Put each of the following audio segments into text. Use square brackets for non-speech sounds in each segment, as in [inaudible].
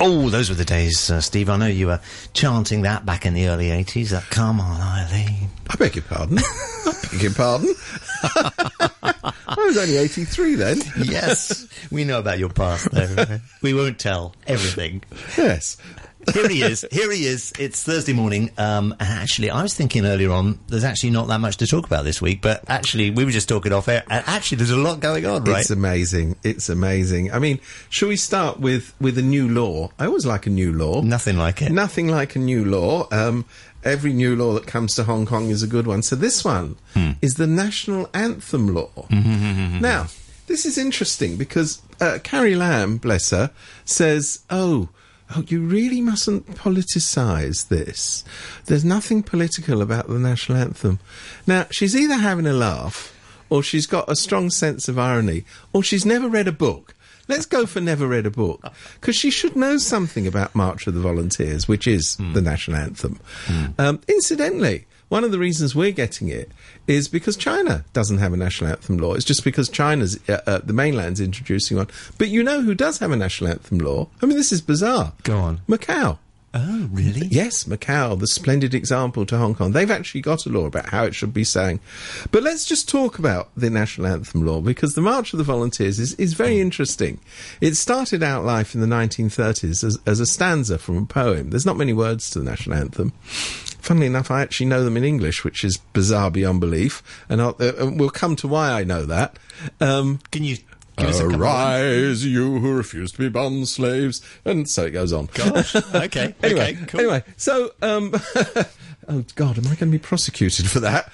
Oh, those were the days, uh, Steve. I know you were chanting that back in the early 80s. That Come on, Eileen. I beg your pardon. [laughs] I beg your pardon. [laughs] I was only 83 then. Yes, we know about your past, though. [laughs] we won't tell everything. Yes. Here he is. Here he is. It's Thursday morning. Um, and actually, I was thinking earlier on, there's actually not that much to talk about this week, but actually, we were just talking off air. And actually, there's a lot going on, right? It's amazing. It's amazing. I mean, shall we start with, with a new law? I always like a new law. Nothing like it. Nothing like a new law. Um, every new law that comes to Hong Kong is a good one. So this one Hmm. is the national anthem law. now, this is interesting because uh, Carrie Lam, bless her, says, "Oh." Oh, you really mustn't politicise this. There's nothing political about the national anthem. Now, she's either having a laugh, or she's got a strong sense of irony, or she's never read a book. Let's go for never read a book, because she should know something about March of the Volunteers, which is the national anthem. Um, incidentally, one of the reasons we're getting it is because China doesn't have a national anthem law. It's just because China's, uh, uh, the mainland's introducing one. But you know who does have a national anthem law? I mean, this is bizarre. Go on. Macau. Oh, really? Yes, Macau, the splendid example to Hong Kong. They've actually got a law about how it should be sang. But let's just talk about the national anthem law because the March of the Volunteers is, is very interesting. It started out life in the 1930s as, as a stanza from a poem. There's not many words to the national anthem. Funnily enough, I actually know them in English, which is bizarre beyond belief, and, I'll, uh, and we'll come to why I know that. Um, Can you give us a couple Arise, you who refuse to be bond slaves, and so it goes on. Gosh. Okay. [laughs] anyway, okay, cool. anyway, so um, [laughs] oh god, am I going to be prosecuted for that?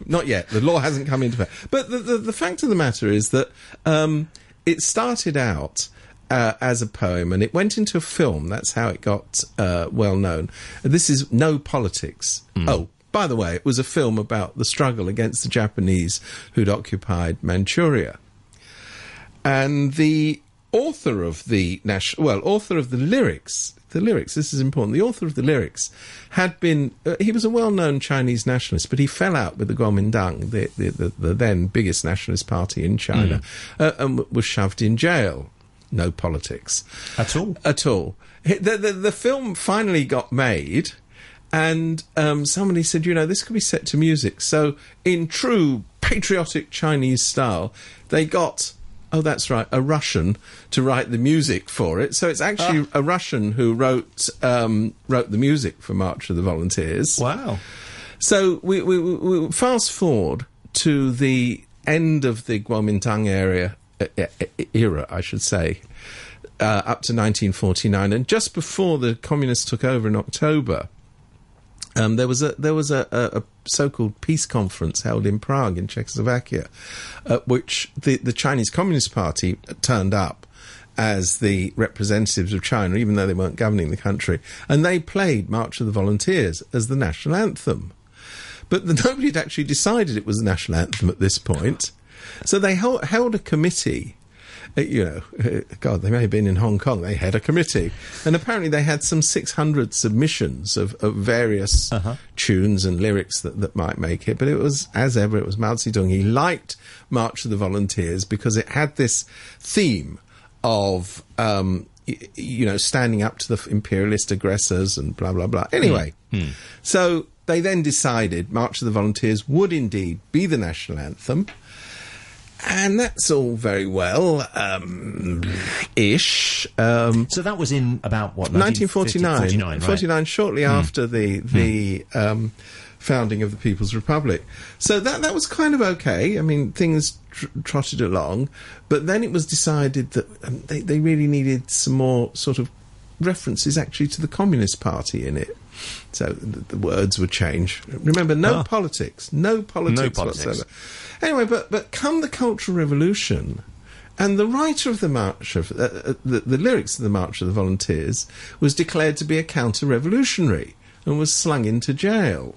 [laughs] Not yet. The law hasn't come into effect. But the, the the fact of the matter is that um, it started out. Uh, as a poem, and it went into a film. That's how it got uh, well known. This is No Politics. Oh, by the way, it was a film about the struggle against the Japanese who'd occupied Manchuria and the author of the national well author of the lyrics the lyrics this is important the author of the lyrics had been uh, he was a well-known chinese nationalist but he fell out with the kuomintang the, the, the, the then biggest nationalist party in china uh, and w- was shoved in jail no politics At all? at all. The, the, the film finally got made, and um, somebody said, you know, this could be set to music. So, in true patriotic Chinese style, they got. Oh, that's right, a Russian to write the music for it. So it's actually a Russian who wrote um, wrote the music for March of the Volunteers. Wow. So we, we, we, fast forward to the end of the Kuomintang area era, I should say, uh, up to 1949, and just before the communists took over in October. Um, there was a there was a, a, a so-called peace conference held in Prague in Czechoslovakia, at which the, the Chinese Communist Party turned up as the representatives of China, even though they weren't governing the country, and they played March of the Volunteers as the national anthem. But the, [laughs] nobody had actually decided it was the national anthem at this point, so they held, held a committee uh, you know, uh, [laughs] God, they may have been in Hong Kong. They had a committee, and apparently they had some 600 submissions of, of various tunes and lyrics that, that might make it. But it was, as ever, it was Mao Zedong. He liked March of the Volunteers because it had this theme of, um, y- you know, standing up to the imperialist aggressors and blah blah blah. Anyway, so they then decided March of the Volunteers would indeed be the national anthem. And that's all very well, um, ish. Um, So that was in about what? 1949. 49, right? 49, shortly after the the um, founding of the People's Republic. So that that was kind of okay. I mean, things tr- trotted along, but then it was decided that um, they they really needed some more sort of references actually to the Communist Party in it. So the, the words would change. Remember, no Ah. politics, no politics, politics. whatsoever. Anyway, but but come the Cultural Revolution, and the writer of the march of uh, uh, the, the lyrics of the March of the Volunteers was declared to be a counter-revolutionary and was slung into jail.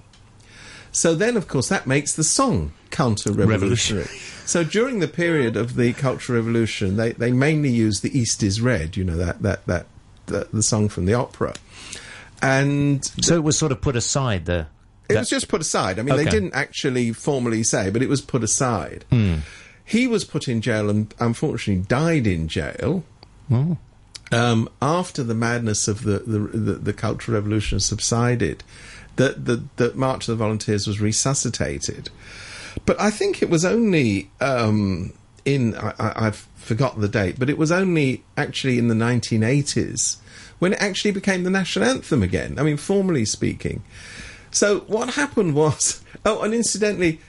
So then, of course, that makes the song counter-revolutionary. [laughs] so during the period of the Cultural Revolution, they, they mainly used "The East Is Red," you know that that that the, the song from the opera, and So it was sort of put aside the. it was just put aside. I mean, they didn't actually formally say, but it was put aside. Hmm. He was put in jail and unfortunately died in jail. Oh. um, after the madness of the, the, the, the Cultural Revolution subsided, that the, the March of the Volunteers was resuscitated. But I think it was only um, in, I, I've forgotten the date, but it was only actually in the 1980s when it actually became the national anthem again. I mean, formally speaking. So what happened was, [laughs] oh, and incidentally,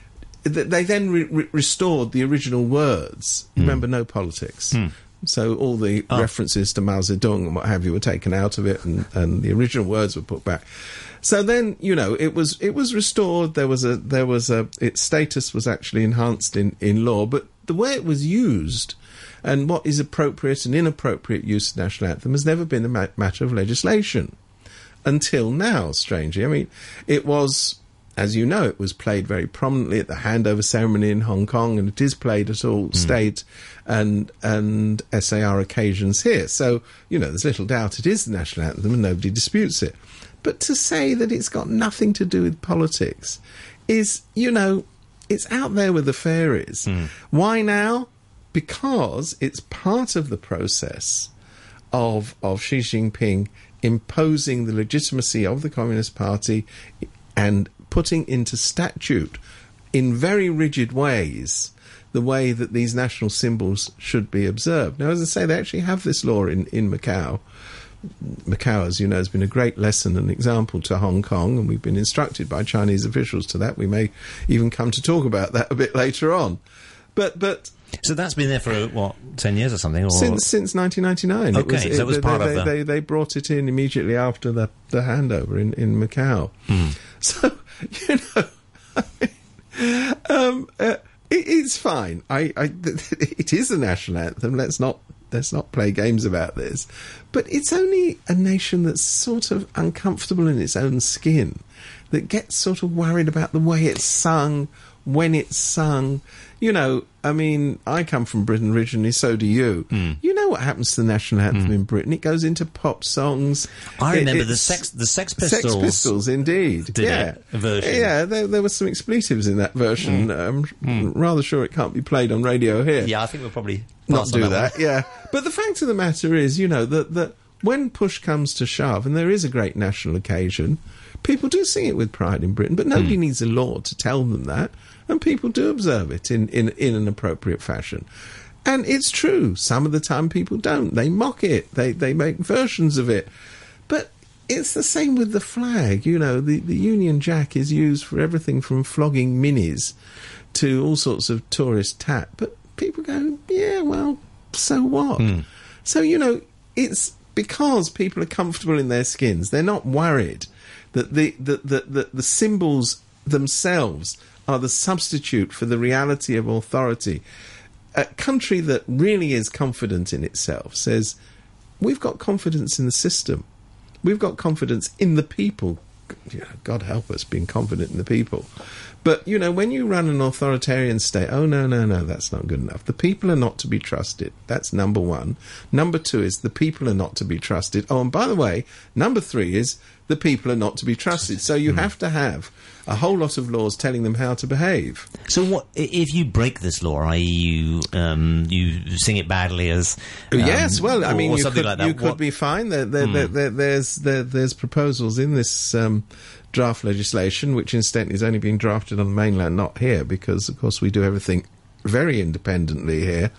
th- they then re- re- restored the original words. Hmm. Remember, no politics. Hmm. So all the ah. references to Mao Zedong and what have you were taken out of it, and, and the original words were put back. So then, you know, it was it was restored. There was a there was a its status was actually enhanced in in law, but the way it was used and what is appropriate and inappropriate use of the national anthem has never been a ma- matter of legislation until now, strangely. I mean, it was, as you know, it was played very prominently at the handover ceremony in Hong Kong, and it is played at all hmm. state and and SAR occasions here. So, you know, there's little doubt it is the national anthem, and nobody disputes it. But to say that it's got nothing to do with politics is, you know, it's out there with the fairies. Hmm. Why now? Because it's part of the process of of Xi Jinping imposing the legitimacy of the Communist Party and putting into statute in very rigid ways the way that these national symbols should be observed. Now, as I say, they actually have this law in, in Macau. Macau, as you know, has been a great lesson and example to Hong Kong, and we've been instructed by Chinese officials to that. We may even come to talk about that a bit later on. But but So that's been there for what ten years or something. Or since since 1999. Okay, so it was they, part they, of the- they, they brought it in immediately after the, the handover in, in Macau. Hmm. [laughs] So, you know, I [laughs] mean, um, uh, it, it's fine. I, I, [laughs] it is a national anthem. Let's not let's not play games about this. But it's only a nation that's sort of uncomfortable in its own skin that gets sort of worried about the way it's sung, when it's sung. You know, I mean, I come from Britain originally, so do you. Hmm. You know what happens to the national anthem in Britain? It goes into pop songs. I It- remember the Sex the Sex Sex Pistols. Pistols, indeed. did yeah. it, version. Yeah, there, there were some expletives in that version. I'm rather sure it can't be played on radio here Yeah, I think we'll probably not do that. that. Yeah, but the fact of the matter is, you know, that that when push comes to shove, and there is a great national occasion, people do sing it with pride in Britain. But nobody Hmm. needs a law to tell them that, and people do observe it in in in an appropriate fashion. And it's true. Some of the time, people don't. They mock it. They they make versions of it. But it's the same with the flag. You know, the, the Union Jack is used for everything from flogging minis to all sorts of tourist tat. But people go, yeah, well, so what? Hmm. So, you know, it's because people are comfortable in their skins. They're not worried that the, the, the, the, the symbols themselves are the substitute for the reality of authority. A country that really is confident in itself says, we've got confidence in the system. We've got confidence in the people. God help us being confident in the people. But, you know, when you run an authoritarian state, oh, no, no, no, that's not good enough. The people are not to be trusted. That's number one. Number two is the people are not to be trusted. Oh, and by the way, number three is the people are not to be trusted. So you have to have a whole lot of laws telling them how to behave. So what if you break this law, i.e., you um, you sing it badly as um, yes, well, I mean, you could, like you could be fine. There, there, there, there, there's there, there's proposals in this um, draft legislation, which incidentally is only being drafted on the mainland, not here, because of course we do everything very independently here.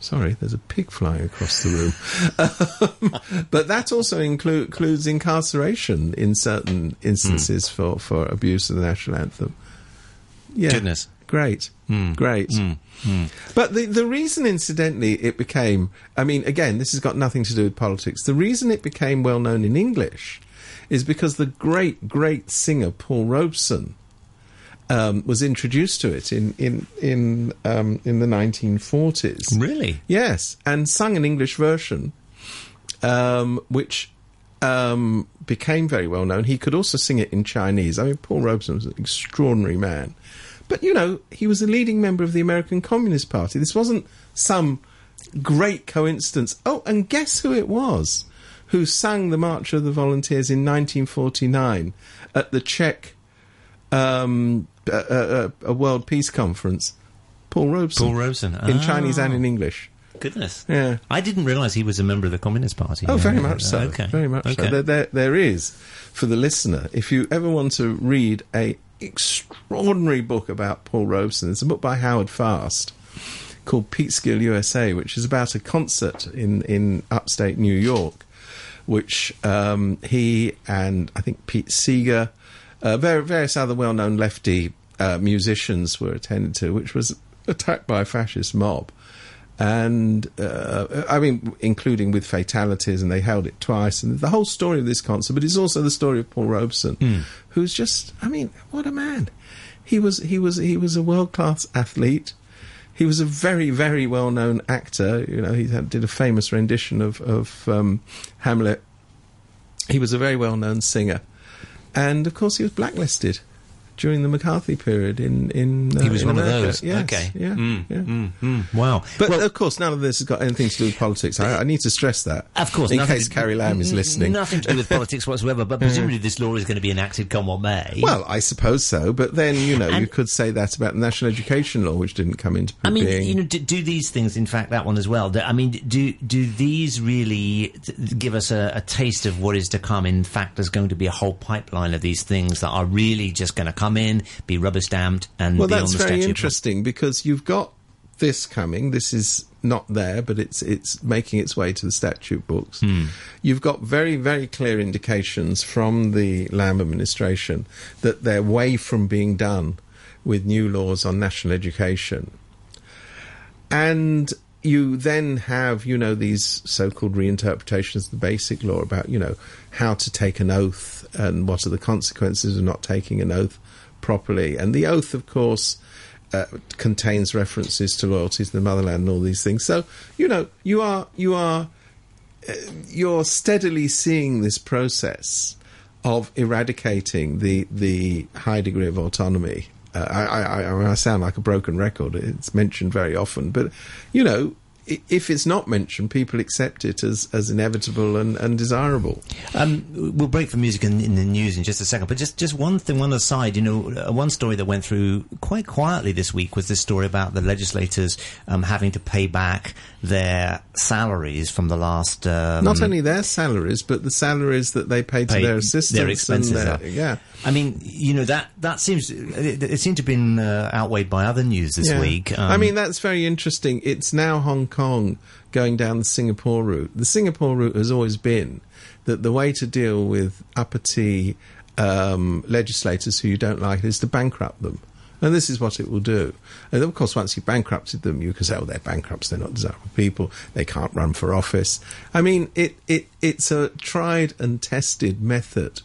Sorry, there's a pig flying across the room. [laughs] Um, but that also include, includes incarceration in certain instances Hmm. for, for abuse of the national anthem. Yeah. Goodness. Great. Hmm. Great. But the, the reason, incidentally, it became, I mean, again, this has got nothing to do with politics. The reason it became well known in English is because the great, great singer Paul Robeson um, was introduced to it in, in, in, um, in the 1940s. Really? Yes, and sung an English version, um, which um, became very well known. He could also sing it in Chinese. I mean, Paul Robeson was an extraordinary man. But, you know, he was a leading member of the American Communist Party. This wasn't some great coincidence. Oh, and guess who it was who sang the March of the Volunteers in 1949 at the Czech um, uh, uh, a World Peace Conference? Paul Robeson Paul Robeson. in Ah. Chinese and in English. Goodness. Yeah. I didn't realise he was a member of the Communist Party. Oh, very much so. Okay. Very much okay. so. There, there, there is for the listener. If you ever want to read a extraordinary book about Paul Robeson, it's a book by Howard Fast called Peekskill USA, which is about a concert in in upstate New York, which um, he and I think Pete Seeger, uh, var- various other well-known lefty uh, musicians were attended to, which was attacked by a fascist mob and uh, I mean, including with fatalities, and they held it twice, and the whole story of this concert. But it's also the story of Paul Robeson, who's just, I mean, what a man! He was, he was, he was a world class athlete. He was a very, very well known actor. You know, he had, did a famous rendition of of um, Hamlet. He was a very well known singer, and of course, he was blacklisted during the McCarthy period in in uh, He was in one of America. those. Yes, Okay. yeah, Mm, yeah. mm, mm. Wow. But Well- of course, none of this has got anything to do with politics. I, I need to stress that. Of course, in nothing case to- Carrie Lam is n- listening. Nothing to do with [laughs] politics whatsoever, but presumably this law is going to be enacted come what may. Well, I suppose so, but then you know you could say that about the national education law, which didn't come into I mean, being. you know, do, do these things, in fact, that one as well. do- I mean, do do these really give us a, a taste of what is to come? In fact, there's going to be a whole pipeline of these things that are really just going to come in, be rubber stamped, and well, be that's on the very statute. interesting because you've got this coming. This is not there, but it's it's making its way to the statute books. Hmm. You've got very very clear indications from the Lam administration that they're way from being done with new laws on national education. and you then have you know these so-called reinterpretations of the basic law about you know how to take an oath and what are the consequences of not taking an oath properly and the oath of course uh, contains references to loyalty to the motherland and all these things so you know you are you are uh, you're steadily seeing this process of eradicating the the high degree of autonomy. Uh, I, I, I, I sound like a broken record. It's mentioned very often, but you know, if it's not mentioned, people accept it as, as inevitable and, and desirable. Um, we'll break for music in, in the news in just a second, but just, just one thing, one aside. You know, uh, one story that went through quite quietly this week was this story about the legislators um, having to pay back their salaries from the last. Um, Not only their salaries, but the salaries that they pay to pay their assistants. their expenses. and their, yeah. I mean, you know that that seems it, it seemed to have been uh, outweighed by other news this Yeah. week. I Um, mean, that's very interesting. It's now Hong Kong going down the Singapore route. The Singapore route has always been that the way to deal with uppity um, legislators who you don't like is to bankrupt them. And this is what it will do. And of course, once you've bankrupted them, you can say, oh, they're bankrupts, they're not desirable people, they can't run for office. I mean, it, it, it's a tried and tested method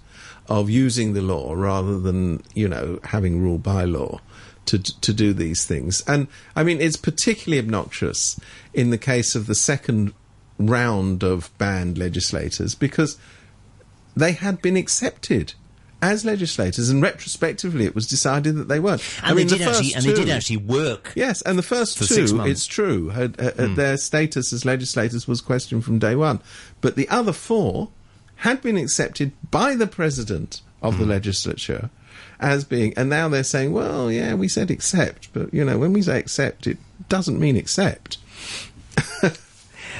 of using the law rather than, you know, having rule by law to to do these things. And I mean, it's particularly obnoxious in the case of the second round of banned legislators because they had been accepted as legislators, and retrospectively, it was decided that they weren't. and I mean, they the did actually, first and they did actually work. Yes, and the first two. Hmm. it's true, had, uh, uh, their status as legislators was questioned from day one. But the other four had been accepted by the president of Hmm. the legislature as being, and now they're saying, well, yeah, we said accept, but you know, when we say accept, it doesn't mean accept. [laughs]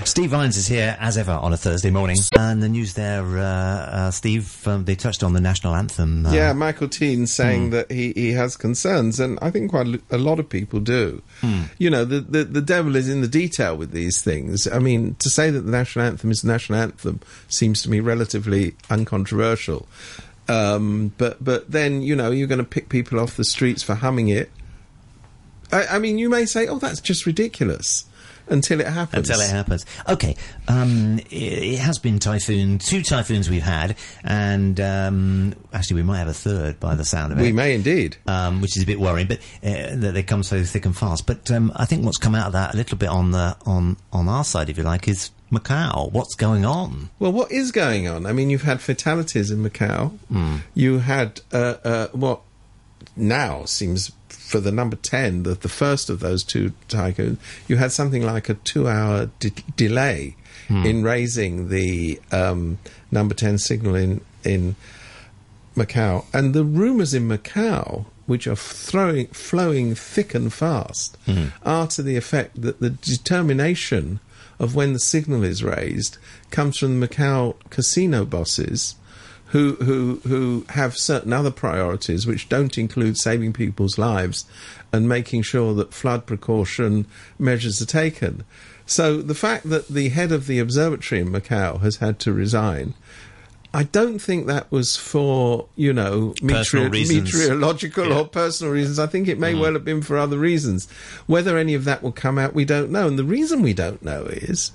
Steve Vines is here as ever on a Thursday morning, and the news there, uh, uh, Steve. Um, they touched on the national anthem. Uh, yeah, Michael Tien saying that he, he has concerns, and I think quite a lot of people do. Hmm. You know, the, the the devil is in the detail with these things. I mean, to say that the national anthem is the national anthem seems to me relatively uncontroversial. Um, but but then you know you're going to pick people off the streets for humming it. I, I mean, you may say, "Oh, that's just ridiculous," until it happens. Until it happens. Okay, um, it, it has been typhoon. Two typhoons we've had, and um, actually we might have a third by the sound of it. We may indeed. um, which is a bit worrying, but uh, that they come so thick and fast. But um, I think what's come out of that a little bit on the on on our side, if you like, is Macau. What's going on? Well, what is going on? I mean, you've had fatalities in Macau. Hmm. You had uh, uh, what now seems for the number 10, the, the first of those two tycoons, you had something like a two hour de- delay Hmm. in raising the um, number 10 signal in, in Macau. And the rumours in Macau which are throwing, flowing thick and fast, are to the effect that the determination of when the signal is raised comes from the Macau casino bosses. Who, who who have certain other priorities which don't include saving people's lives and making sure that flood precaution measures are taken. So the fact that the head of the observatory in Macau has had to resign I don't think that was for you know reasons. meteorological Yeah. or personal reasons. I think it may mm. well have been for other reasons. Whether any of that will come out, we don't know. And the reason we don't know is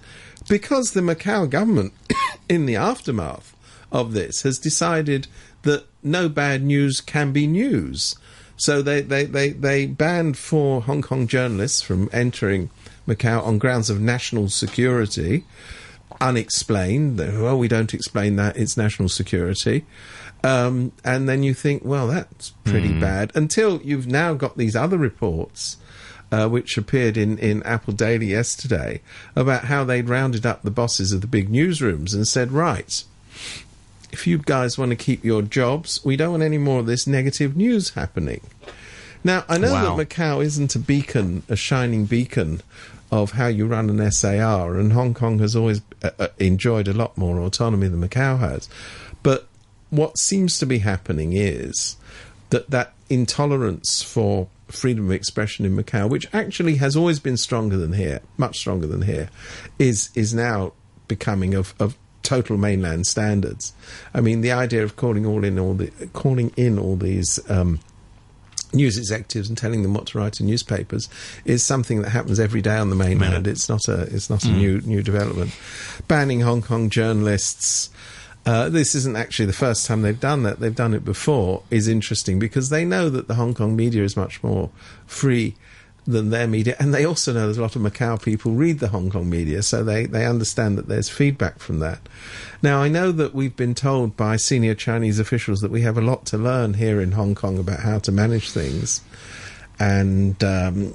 because the Macau government, [coughs] in the aftermath of this, has decided that no bad news can be news. So they, they, they, they banned four Hong Kong journalists from entering Macau on grounds of national security unexplained. Well, we don't explain that. It's national security. Um, and then you think, well, that's pretty bad. Until you've now got these other reports, uh, which appeared in, in Apple Daily yesterday, about how they'd rounded up the bosses of the big newsrooms and said, right, if you guys want to keep your jobs, we don't want any more of this negative news happening. Now, I know Wow. that Macau isn't a beacon, a shining beacon of how you run an SAR, and Hong Kong has always uh, uh, enjoyed a lot more autonomy than Macau has. But what seems to be happening is that that intolerance for freedom of expression in Macau, which actually has always been stronger than here, much stronger than here, is is now becoming of, of total mainland standards. I mean, the idea of calling all in all the calling in all these um, news executives and telling them what to write in newspapers is something that happens every day on the mainland. It's not a it's not a new new development. Banning Hong Kong journalists. Uh, this isn't actually the first time they've done that. They've done it before. Is interesting because they know that the Hong Kong media is much more free than their media, and they also know there's a lot of Macau people read the Hong Kong media, so they they understand that there's feedback from that. Now I know that we've been told by senior Chinese officials that we have a lot to learn here in Hong Kong about how to manage things and um,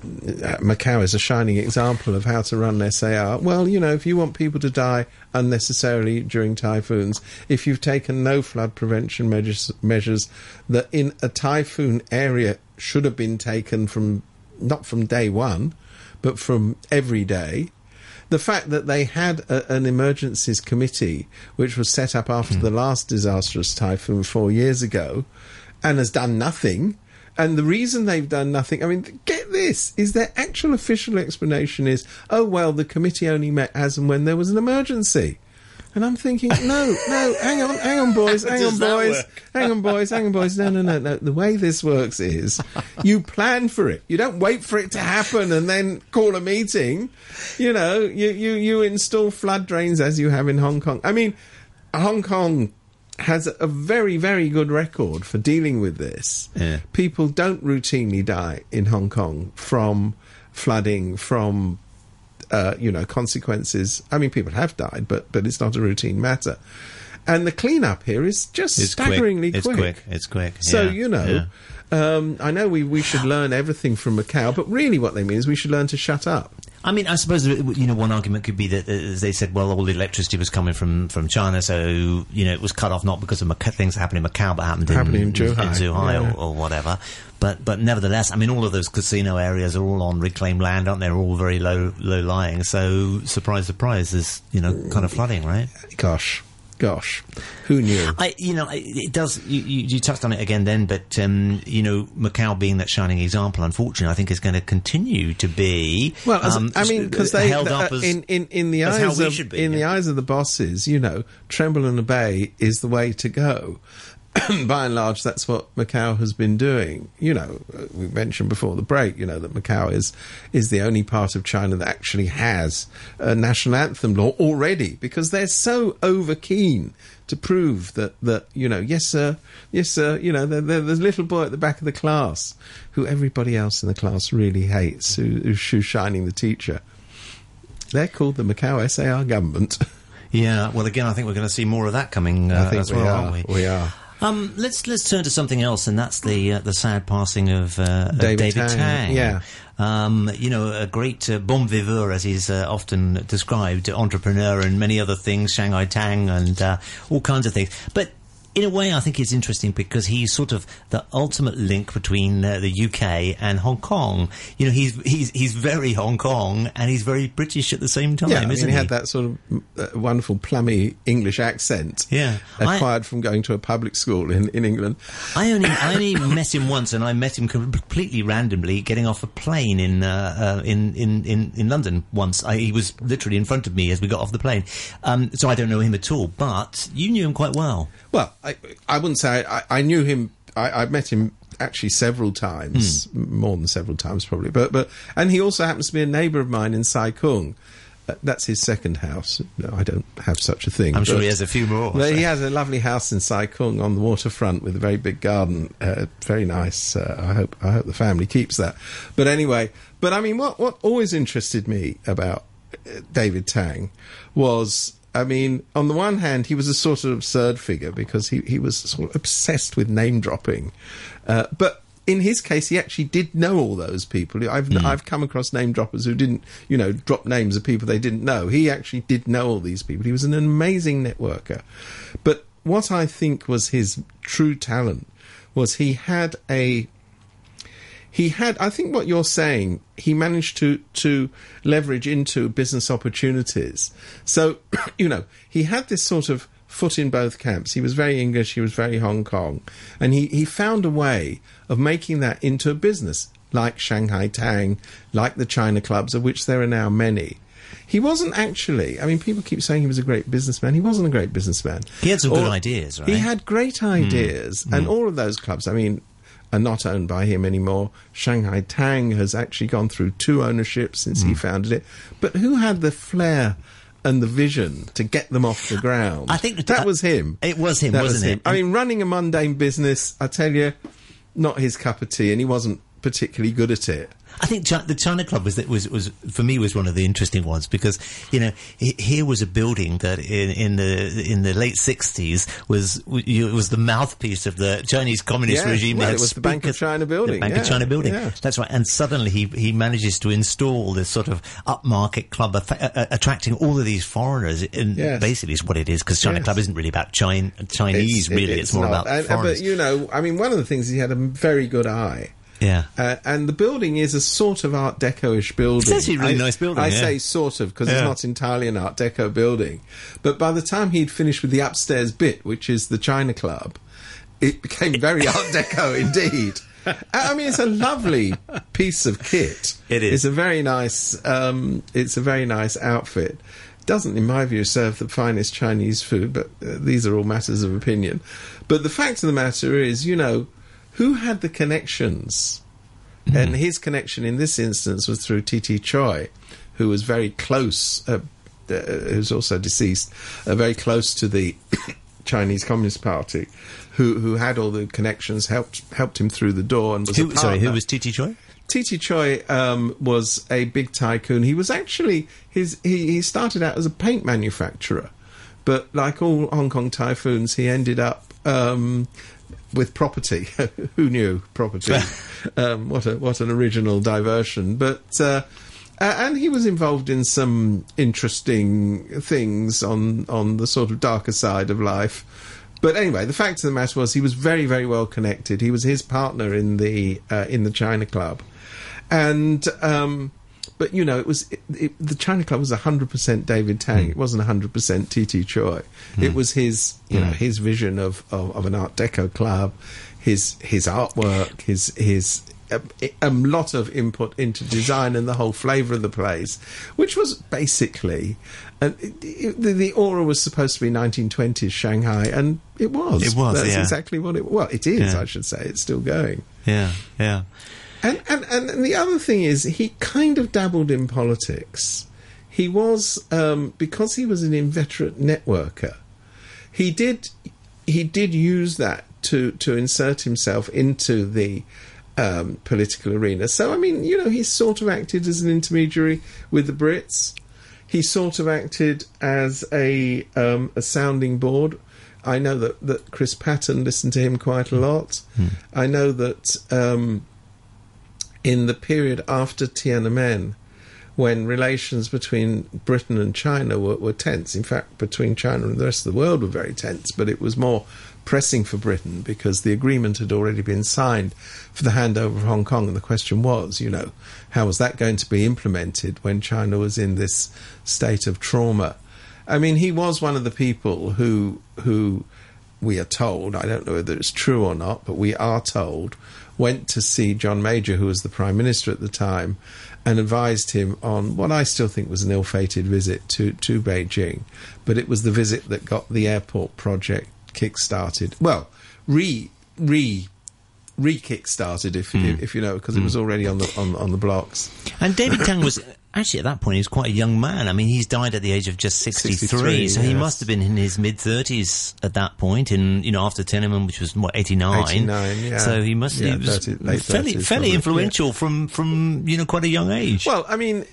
Macau is a shining example of how to run an SAR. Well, you know, if you want people to die unnecessarily during typhoons, if you've taken no flood prevention measures, measures that in a typhoon area should have been taken from not from day one, but from every day. The fact that they had a, an emergencies committee, which was set up after hmm. the last disastrous typhoon four years ago, and has done nothing. And the reason they've done nothing, I mean, get this, is their actual official explanation is, oh, well, the committee only met as and when there was an emergency. And I'm thinking, no, no, hang on, hang on, boys, [laughs] hang on, boys, hang on, boys, hang on, boys. No, no, no, no. The way this works is you plan for it. You don't wait for it to happen and then call a meeting. You know, you, you, you install flood drains as you have in Hong Kong. I mean, Hong Kong has a very, very good record for dealing with this. Yeah. People don't routinely die in Hong Kong from flooding, from uh, you know consequences. I mean, people have died, but but it's not a routine matter. And the cleanup here is just It's staggeringly quick. It's quick. It's quick. So Yeah. you know, um, I know we we should learn everything from Macau, but really, what they mean is we should learn to shut up. I mean, I suppose you know one argument could be that uh, as they said, well, all the electricity was coming from, from China, so you know it was cut off not because of Maca- things that happened in Macau, but happened in, Happened in Zhuhai, Zhuhai yeah. or, or whatever. But but nevertheless, I mean, all of those casino areas are all on reclaimed land, aren't they? They're all very low low lying. So surprise, surprise, there's you know kind of flooding, right? Gosh, gosh, who knew? I, you know, it does. You, you, touched on it again then, but um, you know, Macau being that shining example, unfortunately, I think is going to continue to be. Well, as, um, I mean, because they held uh, up as in, in in the eyes of be, in the eyes of the bosses, you know, tremble and obey is the way to go. [coughs] By and large, that's what Macau has been doing. You know, uh, we mentioned before the break, you know, that Macau is is the only part of China that actually has a national anthem law already because they're so over keen to prove that that you know, yes sir, yes sir, you know, they're, they're the little boy at the back of the class who everybody else in the class really hates, who, who's shoe shining the teacher. They're called the Macau SAR government. [laughs] Yeah, well, again, I think we're going to see more of that coming uh, I think as we well, are. aren't we? We are. Um, let's let's turn to something else, and that's the uh, the sad passing of, uh, of David David, Tang, Tang. yeah. um, you know, a great uh, bon viveur, as he's uh, often described, entrepreneur, and many other things, Shanghai Tang, and uh, all kinds of things. But in a way, I think it's interesting because he's sort of the ultimate link between uh, the UK and Hong Kong. You know, he's he's he's very Hong Kong and he's very British at the same time. Yeah, I mean, isn't he he had that sort of uh, wonderful plummy English accent. Yeah. I- acquired from going to a public school in, in England. I only I only [laughs] met him once, and I met him completely randomly getting off a plane in uh, uh, in, in in in London once. I, he was literally in front of me as we got off the plane, um, so I don't know him at all. But you knew him quite well. Well, I, I wouldn't say I, I knew him. I, I met him actually several times, m- more than several times probably. But but and he also happens to be a neighbour of mine in Sai Kung. Uh, that's his second house. No, I don't have such a thing. I'm sure he has a few more. So. he has a lovely house in Sai Kung on the waterfront with a very big garden. Uh, very nice. Uh, I hope I hope the family keeps that. But anyway, but I mean, what what always interested me about uh, David Tang was. I mean, on the one hand, he was a sort of absurd figure because he, he was sort of obsessed with name dropping. Uh, but in his case, he actually did know all those people. I've I've come across name droppers who didn't, you know, drop names of people they didn't know. He actually did know all these people. He was an amazing networker. But what I think was his true talent was he had a he had i think what you're saying he managed to to leverage into business opportunities. So [clears throat] you know he had this sort of foot in both camps. He was very english he was very hong kong. And he he found a way of making that into a business like shanghai tang like the china clubs of which there are now many. He wasn't actually i mean people keep saying he was a great businessman. He wasn't a great businessman. He had some good ideas, right? he had great hmm. ideas, and hmm. all of those clubs, I mean, are not owned by him anymore. Shanghai Tang has actually gone through two ownerships since he hmm. founded it. But who had the flair and the vision to get them off the ground? I think that that- was him. it was him, That wasn't was it? I mean, running a mundane business, I tell you, not his cup of tea, and he wasn't particularly good at it. I think Chi- the China Club was was was for me was one of the interesting ones because you know here was a building that in, in the in the late sixties was it was the mouthpiece of the Chinese Communist Yeah, regime. well, it was the Bank of China building, The Bank yeah, of China building. yeah. That's right. And suddenly he he manages to install this sort of upmarket club, uh, attracting all of these foreigners. And Yes. basically, is what it is because China Yes. Club isn't really about China, Chinese. it- really, it's, more not. about and- foreigners. But you know, I mean, one of the things he had a very good eye. Yeah. Uh, and the building is a sort of Art Deco-ish building. It's actually a really I- nice building, I yeah. say sort of because Yeah. it's not entirely an Art Deco building. But by the time he'd finished with the upstairs bit, which is the China Club, it became very [laughs] Art Deco indeed. I mean, it's a lovely piece of kit. It is. It's a very nice. Um, it's a very nice outfit. Doesn't, in my view, serve the finest Chinese food, but uh, these are all matters of opinion. But the fact of the matter is, you know, who had the connections? And his connection in this instance was through T.T. Choi, who was very close, uh, uh, who's also deceased, uh, very close to the [coughs] Chinese Communist Party, who who had all the connections, helped helped him through the door, and was Who, sorry, who was T.T. Choi? T.T. Choi um, was a big tycoon. He was actually his. He, he started out as a paint manufacturer, but like all Hong Kong typhoons, he ended up um, with property. [laughs] Who knew property? [laughs] um, what a what an original diversion! But. Uh, and he was involved in some interesting things on on the sort of darker side of life. But anyway, the fact of the matter was he was very, very well connected. He was his partner in the uh, in the China Club, and um, but you know it was it, it, the China Club was hundred percent David Tang. Hmm. It wasn't hundred percent T.T. Choi. Hmm. It was his you know hmm. his vision of, of of an Art Deco club, his his artwork, his his. A, a lot of input into design and the whole flavour of the place, which was basically, it, it, the, the aura was supposed to be 1920s Shanghai, and it was. It was, That's yeah. exactly what it. Well, it is. Yeah. I should say it's still going. Yeah, yeah. And, and and the other thing is, he kind of dabbled in politics. He was um, because he was an inveterate networker. He did he did use that to to insert himself into the um, political arena. So I mean, you know, he sort of acted as an intermediary with the Brits. He sort of acted as a um, a sounding board. I know that, that Chris Patten listened to him quite a lot. I know that um, in the period after Tiananmen, when relations between Britain and China were, were tense. In fact, between China and the rest of the world were very tense, but it was more pressing for Britain because the agreement had already been signed for the handover of Hong Kong. And the question was, you know, how was that going to be implemented when China was in this state of trauma? I mean, he was one of the people who, who we are told, I don't know whether it's true or not, but we are told, went to see John Major, who was the Prime Minister at the time, and advised him on what I still think was an ill fated visit to, to Beijing. But it was the visit that got the airport project kick-started. Well, re re re kick-started, if Hmm. if, if you know, because it was already on the on, on the blocks. And David [laughs] Tang was actually at that point he was quite a young man. I mean, he's died at the age of just 63, 63, so he must have been in his mid 30s at that point. In you know after Tiananmen, which was what 89. 89, yeah. So he must Yeah, he was 30 late fairly 30s fairly influential from from you know quite a young age. Well, I mean,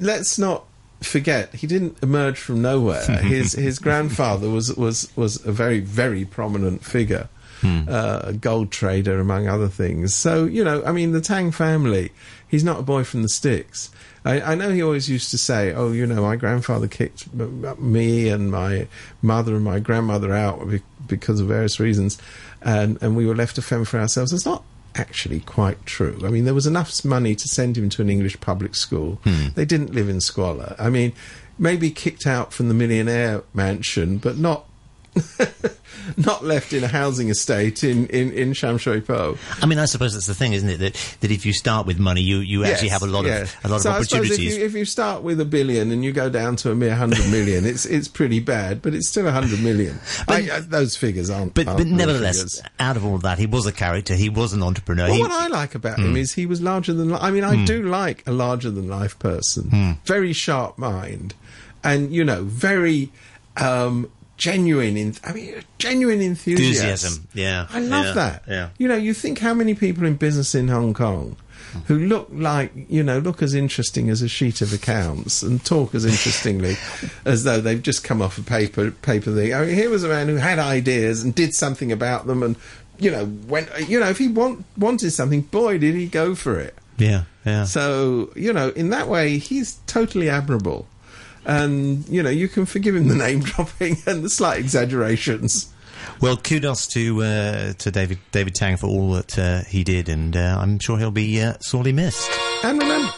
let's not forget he didn't emerge from nowhere. [laughs] his his grandfather was was was a very very prominent figure. Uh, a gold trader, among other things. So, you know, I mean, the Tang family, he's not a boy from the sticks. I, I know he always used to say, oh, you know, my grandfather kicked me and my mother and my grandmother out because of various reasons, and, and we were left to fend for ourselves. It's not actually quite true. I mean, there was enough money to send him to an English public school. They didn't live in squalor. I mean, maybe kicked out from the millionaire mansion, but not. [laughs] not left in a housing estate in in in Sham Shui Po. I mean, I suppose that's the thing, isn't it? That that if you start with money, you, you actually have a lot of a lot so of opportunities. if you, if you start with a billion and you go down to a mere hundred million, [laughs] it's it's pretty bad, but it's still a hundred million. I, I, those figures aren't. but aren't but nevertheless, figures. out of all that, he was a character. He was an entrepreneur. Well, he, what I like about Hmm. him is he was larger than. li- I mean, I do like a larger than life person. Hmm. Very sharp mind, and you know, very um, genuine. In I mean, genuine enthusiasm. Enthusiasm, yeah, I love yeah, that. yeah. You know, you think how many people in business in Hong Kong. Who look like you know look as interesting as a sheet of accounts and talk as interestingly [laughs] as though they've just come off a paper paper thing. I mean, here was a man who had ideas and did something about them, and you know went you know if he want, wanted something, boy did he go for it. yeah, yeah. So, you know, in that way, he's totally admirable. And, you know, you can forgive him the name [laughs] dropping and the slight exaggerations. Well, kudos to uh, to David David Tang for all that uh, he did, and uh, I'm sure he'll be uh, sorely missed. And remember,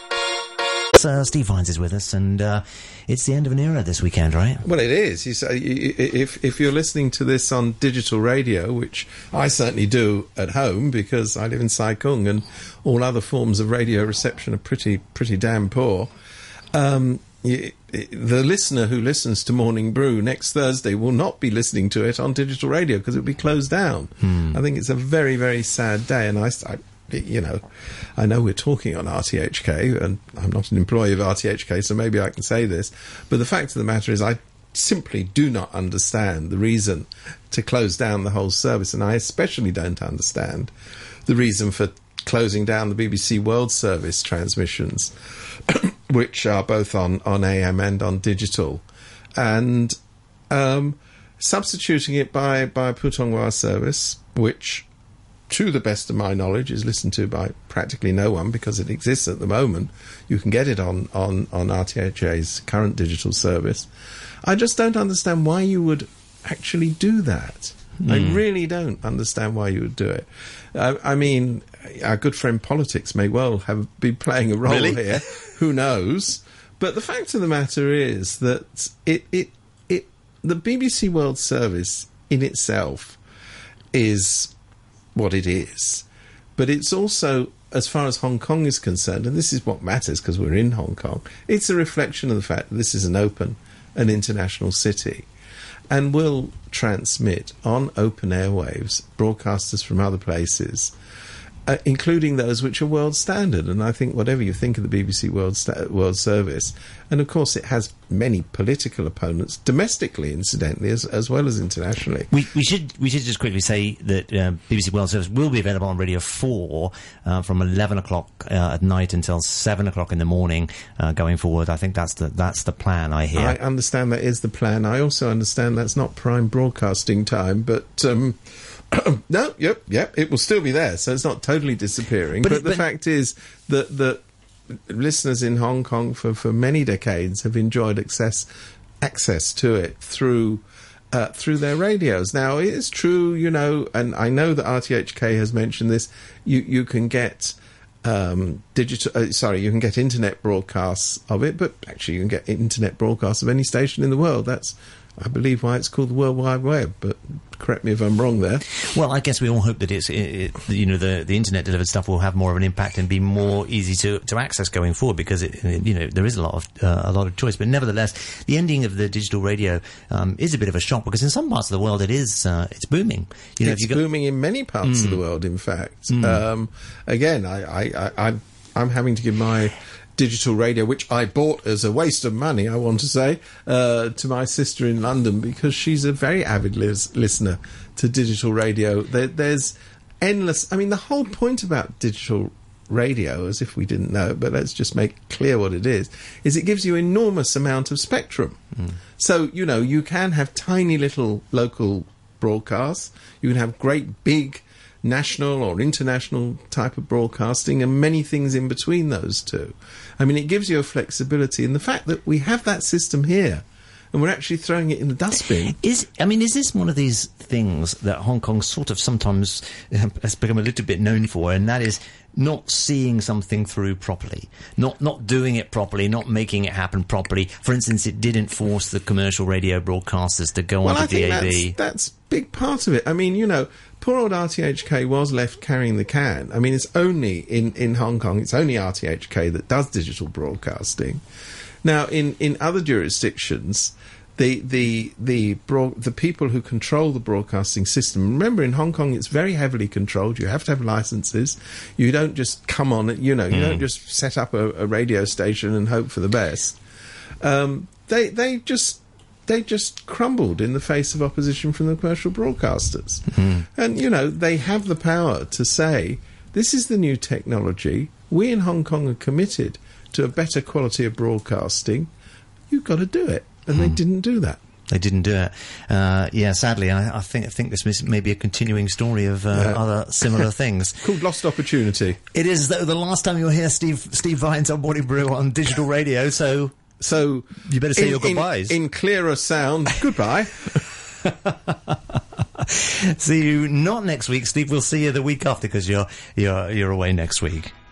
So Steve Vines is with us, and uh, it's the end of an era this weekend, right? well, it is. You say, if, if you're listening to this on digital radio, which I certainly do at home because I live in Sai Kung and all other forms of radio reception are pretty, pretty damn poor. Um, the listener who listens to Morning Brew next Thursday will not be listening to it on digital radio because it will be closed down. Hmm. I think it's a very, very sad day, and I, I- you know, I know we're talking on RTHK, and I'm not an employee of RTHK, so maybe I can say this, but the fact of the matter is, I simply do not understand the reason to close down the whole service, and I especially don't understand the reason for closing down the BBC World Service transmissions, [coughs] which are both on, on AM and on digital, and um, substituting it by, by Putonghua service, which, to the best of my knowledge, is listened to by practically no one because it exists at the moment. You can get it on, on, on RTHK's current digital service. I just don't understand why you would actually do that. I hmm. really don't understand why you would do it. I, I mean, our good friend politics may well have been playing a role Really? here. [laughs] Who knows? But the fact of the matter is that it, it, it, the BBC World Service in itself is what it is. But it's also, as far as Hong Kong is concerned, and this is what matters because we're in Hong Kong, it's a reflection of the fact that this is an open and international city and will transmit on open airwaves broadcasters from other places. Uh, including those which are world standard, and I think whatever you think of the BBC World Sta- World Service, and of course it has many political opponents domestically, incidentally, as, as well as internationally. We, we should we should just quickly say that uh, BBC World Service will be available on Radio Four uh, from eleven o'clock uh, at night until seven o'clock in the morning uh, going forward. I think that's the that's the plan. I hear. I understand that is the plan. I also understand that's not prime broadcasting time, but um, [coughs] no, yep, yep, it will still be there, so it's not totally disappearing. But But, it- the but- fact is that that listeners in Hong Kong for, for many decades have enjoyed access access to it through uh, through their radios. Now it is true, you know, and I know that RTHK has mentioned this. You you can get um, digital. Uh, sorry, you can get internet broadcasts of it, but actually you can get internet broadcasts of any station in the world. That's I believe why it's called the World Wide Web, but correct me if I'm wrong there. Well, I guess we all hope that it's, it, it, you know, the, the internet delivered stuff will have more of an impact and be more easy to, to access going forward because it, you know, there is a lot of, uh, a lot of choice. But nevertheless, the ending of the digital radio, um, is a bit of a shock because in some parts of the world it is, uh, it's booming. You know, it's booming in many parts mm. of the world, in fact. Mm. Um, again, I, I, I, I'm, I'm having to give my, digital radio, which I bought as a waste of money, I want to say, uh, to my sister in London because she's a very avid lis- listener to digital radio. There, there's endless. I mean, the whole point about digital radio, as if we didn't know, but let's just make clear what it is, is it gives you enormous amount of spectrum. Mm. So, you know, you can have tiny little local broadcasts, you can have great big national or international type of broadcasting and many things in between those two. I mean, it gives you a flexibility, and the fact that we have that system here and we're actually throwing it in the dustbin. Is I mean, is this one of these things that Hong Kong sort of sometimes [laughs] has become a little bit known for, and that is not seeing something through properly, not not doing it properly, not making it happen properly. For instance, it didn't force the commercial radio broadcasters to go well, onto I DAB. That's, that's big part of it. I mean, you know, poor old RTHK was left carrying the can. I mean, it's only in, in Hong Kong, it's only RTHK that does digital broadcasting. Now, in, in other jurisdictions, the the the broad, the people who control the broadcasting system. Remember, in Hong Kong, it's very heavily controlled. You have to have licenses. You don't just come on. You know, you mm. don't just set up a, a, radio station and hope for the best. Um, they they just they just crumbled in the face of opposition from the commercial broadcasters. Mm. And, you know, they have the power to say, this is the new technology. We in Hong Kong are committed to a better quality of broadcasting. You've got to do it. And mm. they hmm. didn't do that. They didn't do it. Uh, yeah, sadly, I, I, think I think this may be a continuing story of uh, yeah. other similar [laughs] things. Called lost opportunity. It is though the last time you'll hear Steve Steve Vines on Morning Brew on digital radio. So so you better say in, your goodbyes in, in clearer sound. Goodbye. [laughs] see you not next week, Steve. We'll see you the week after because you're you're you're away next week.